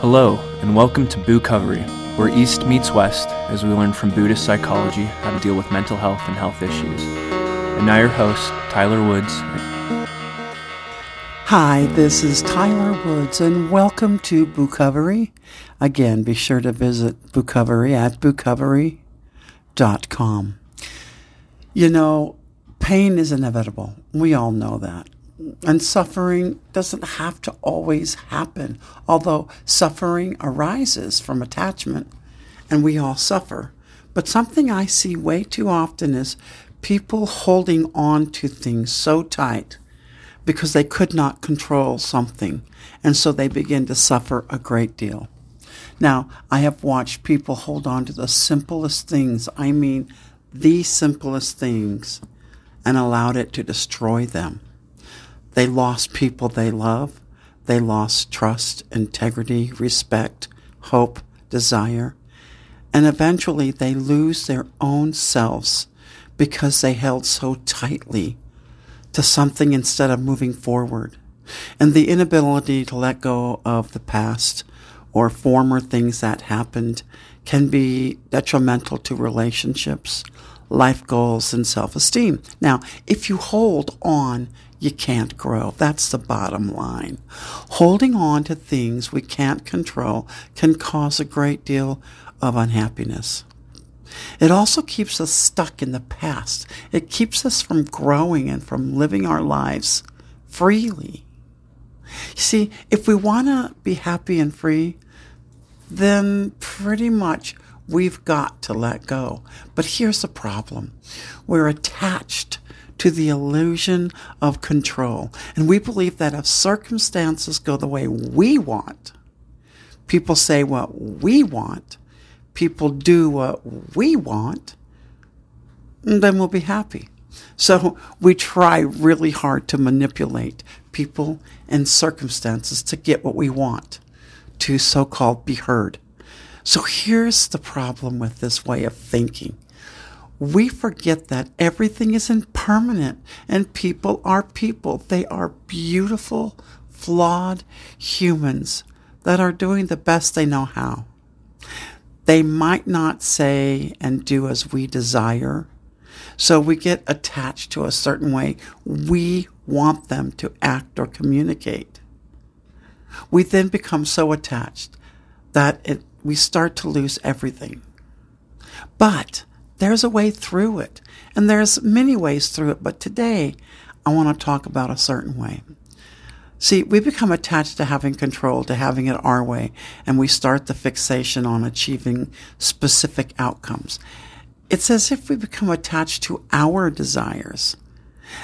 Hello, and welcome to Bookovery, where East meets West as we learn from Buddhist psychology how to deal with mental health and health issues. And now your host, Tyler Woods. Hi, this is Tyler Woods, and welcome to Bookovery. Again, be sure to visit Bookovery at bookovery.com. You know, pain is inevitable. We all know that. And suffering doesn't have to always happen, although suffering arises from attachment, and we all suffer. But something I see way too often is people holding on to things so tight because they could not control something, and so they begin to suffer a great deal. Now, I have watched people hold on to the simplest things, I mean, the simplest things, and allowed it to destroy them. They lost people they love. They lost trust, integrity, respect, hope, desire. And eventually they lose their own selves because they held so tightly to something instead of moving forward. And the inability to let go of the past or former things that happened can be detrimental to relationships, life goals, and self esteem. Now, if you hold on, you can't grow. That's the bottom line. Holding on to things we can't control can cause a great deal of unhappiness. It also keeps us stuck in the past. It keeps us from growing and from living our lives freely. You see, if we want to be happy and free, then pretty much we've got to let go. But here's the problem we're attached to the illusion of control. And we believe that if circumstances go the way we want, people say what we want, people do what we want, then we'll be happy. So we try really hard to manipulate people and circumstances to get what we want, to so called be heard. So here's the problem with this way of thinking we forget that everything is impermanent and people are people. They are beautiful, flawed humans that are doing the best they know how. They might not say and do as we desire. So we get attached to a certain way we want them to act or communicate. We then become so attached that it, we start to lose everything. But there's a way through it. And there's many ways through it, but today I want to talk about a certain way. See, we become attached to having control, to having it our way, and we start the fixation on achieving specific outcomes. It's as if we become attached to our desires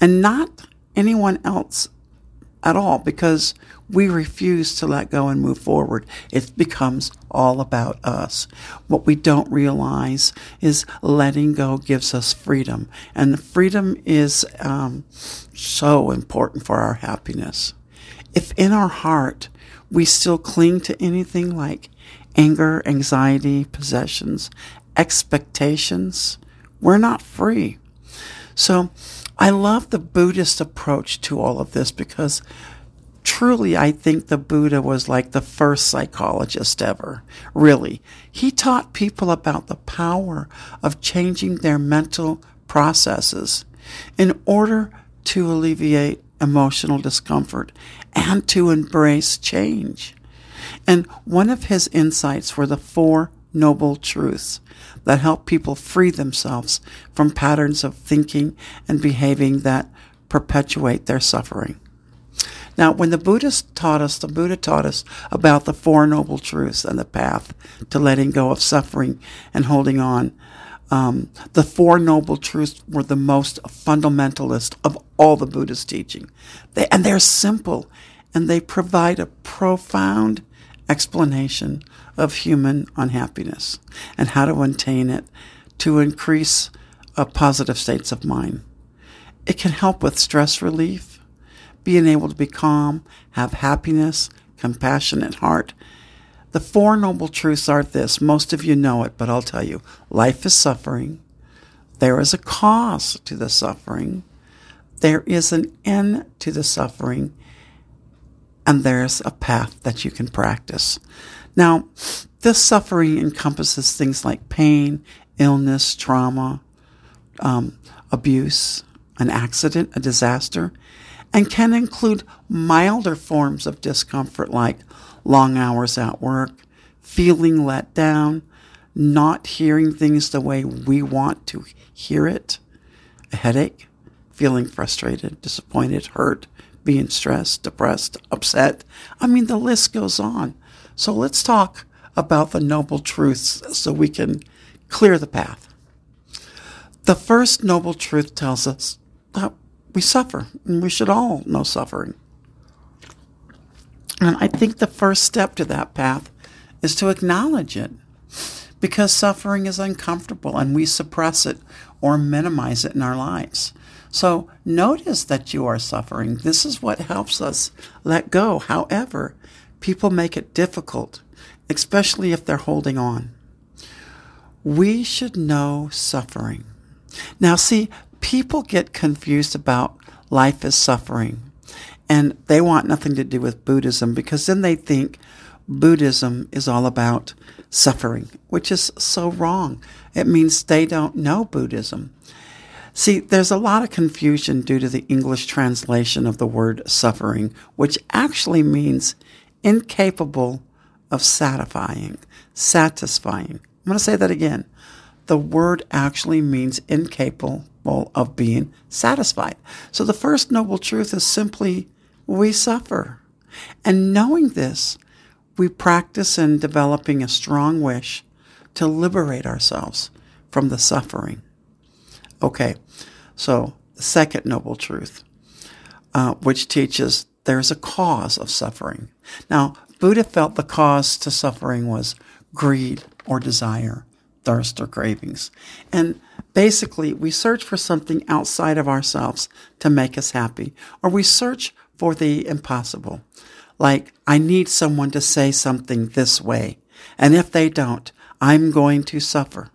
and not anyone else at all because we refuse to let go and move forward. It becomes all about us. What we don't realize is letting go gives us freedom, and freedom is um, so important for our happiness. If in our heart we still cling to anything like anger, anxiety, possessions, expectations, we're not free. So, I love the Buddhist approach to all of this because truly, I think the Buddha was like the first psychologist ever. Really. He taught people about the power of changing their mental processes in order to alleviate emotional discomfort and to embrace change. And one of his insights were the four noble truths that help people free themselves from patterns of thinking and behaving that perpetuate their suffering. Now, when the Buddhists taught us, the Buddha taught us about the Four Noble Truths and the path to letting go of suffering and holding on. Um, the Four Noble Truths were the most fundamentalist of all the Buddhist teaching. They, and they're simple and they provide a profound explanation of human unhappiness and how to attain it to increase uh, positive states of mind. It can help with stress relief, being able to be calm, have happiness, compassionate heart. The Four Noble Truths are this. Most of you know it, but I'll tell you. Life is suffering. There is a cause to the suffering. There is an end to the suffering and there's a path that you can practice. Now, this suffering encompasses things like pain, illness, trauma, um, abuse, an accident, a disaster, and can include milder forms of discomfort like long hours at work, feeling let down, not hearing things the way we want to hear it, a headache, feeling frustrated, disappointed, hurt, being stressed, depressed, upset. I mean, the list goes on. So let's talk about the noble truths so we can clear the path. The first noble truth tells us that we suffer, and we should all know suffering. And I think the first step to that path is to acknowledge it because suffering is uncomfortable and we suppress it or minimize it in our lives. So notice that you are suffering. This is what helps us let go. However, people make it difficult, especially if they're holding on. We should know suffering. Now, see, people get confused about life is suffering and they want nothing to do with Buddhism because then they think Buddhism is all about suffering, which is so wrong. It means they don't know Buddhism. See, there's a lot of confusion due to the English translation of the word suffering, which actually means incapable of satisfying. Satisfying. I'm going to say that again. The word actually means incapable of being satisfied. So the first noble truth is simply we suffer. And knowing this, we practice in developing a strong wish to liberate ourselves from the suffering. Okay, so the second noble truth, uh, which teaches there's a cause of suffering. Now, Buddha felt the cause to suffering was greed or desire, thirst or cravings. And basically, we search for something outside of ourselves to make us happy, or we search for the impossible. Like, I need someone to say something this way, and if they don't, I'm going to suffer.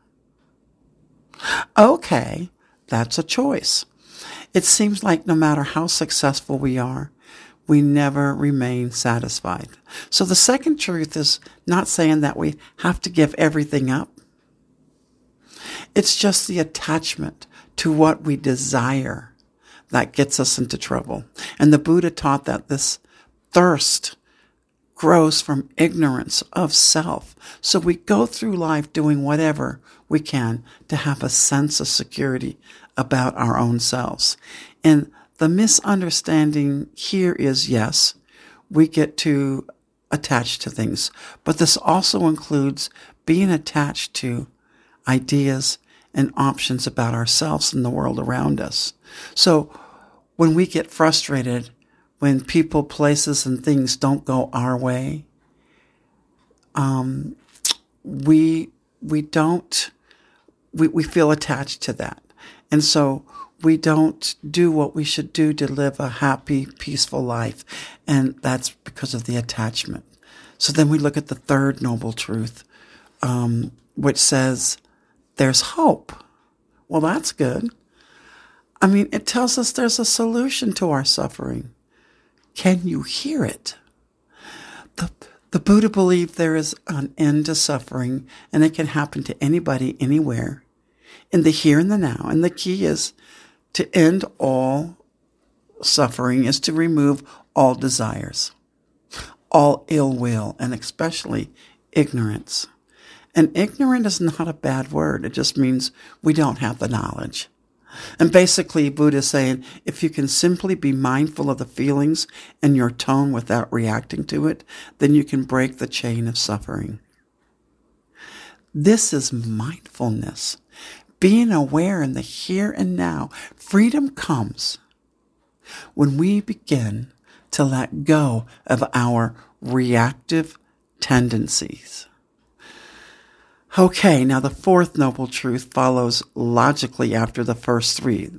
Okay, that's a choice. It seems like no matter how successful we are, we never remain satisfied. So the second truth is not saying that we have to give everything up. It's just the attachment to what we desire that gets us into trouble. And the Buddha taught that this thirst grows from ignorance of self. So we go through life doing whatever we can to have a sense of security about our own selves. And the misunderstanding here is yes, we get to attach to things, but this also includes being attached to ideas and options about ourselves and the world around us. So when we get frustrated, when people, places, and things don't go our way, um, we we don't we, we feel attached to that, and so we don't do what we should do to live a happy, peaceful life, and that's because of the attachment. So then we look at the third noble truth, um, which says there's hope. Well, that's good. I mean, it tells us there's a solution to our suffering. Can you hear it? The, the Buddha believed there is an end to suffering and it can happen to anybody, anywhere, in the here and the now. And the key is to end all suffering is to remove all desires, all ill will, and especially ignorance. And ignorant is not a bad word. It just means we don't have the knowledge. And basically, Buddha is saying if you can simply be mindful of the feelings and your tone without reacting to it, then you can break the chain of suffering. This is mindfulness, being aware in the here and now. Freedom comes when we begin to let go of our reactive tendencies. Okay, now the fourth noble truth follows logically after the first three.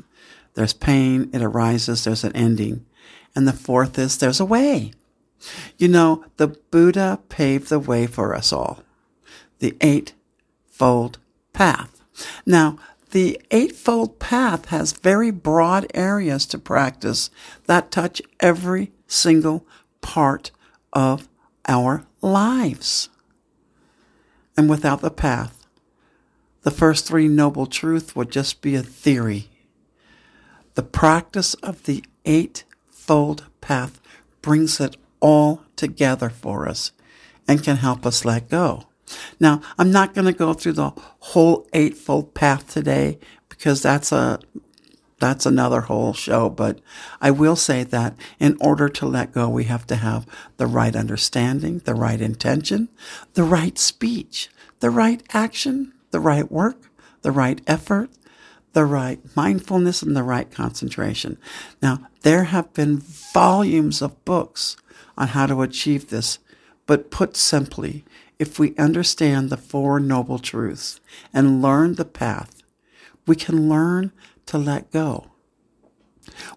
There's pain, it arises, there's an ending. And the fourth is there's a way. You know, the Buddha paved the way for us all. The Eightfold Path. Now, the Eightfold Path has very broad areas to practice that touch every single part of our lives. And without the path, the first three noble truths would just be a theory. The practice of the eightfold path brings it all together for us and can help us let go. Now, I'm not going to go through the whole eightfold path today because that's a that's another whole show, but I will say that in order to let go, we have to have the right understanding, the right intention, the right speech, the right action, the right work, the right effort, the right mindfulness, and the right concentration. Now, there have been volumes of books on how to achieve this, but put simply, if we understand the Four Noble Truths and learn the path, we can learn to let go.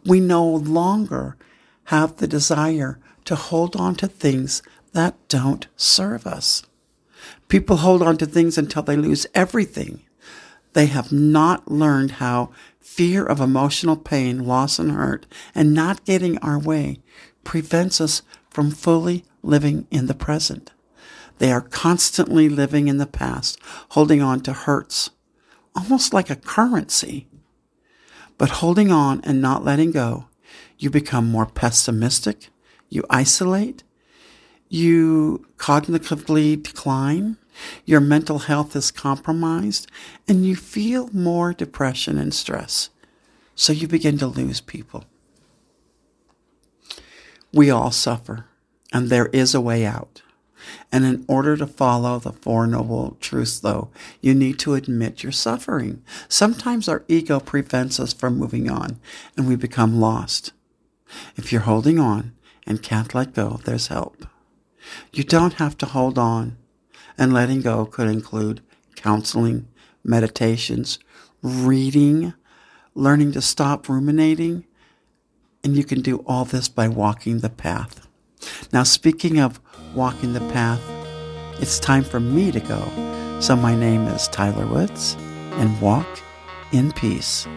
We no longer have the desire to hold on to things that don't serve us. People hold on to things until they lose everything. They have not learned how fear of emotional pain, loss, and hurt, and not getting our way prevents us from fully living in the present. They are constantly living in the past, holding on to hurts, almost like a currency. But holding on and not letting go, you become more pessimistic, you isolate, you cognitively decline, your mental health is compromised, and you feel more depression and stress. So you begin to lose people. We all suffer, and there is a way out. And in order to follow the Four Noble Truths, though, you need to admit your suffering. Sometimes our ego prevents us from moving on and we become lost. If you're holding on and can't let go, there's help. You don't have to hold on, and letting go could include counseling, meditations, reading, learning to stop ruminating, and you can do all this by walking the path. Now, speaking of walking the path, it's time for me to go. So, my name is Tyler Woods, and walk in peace.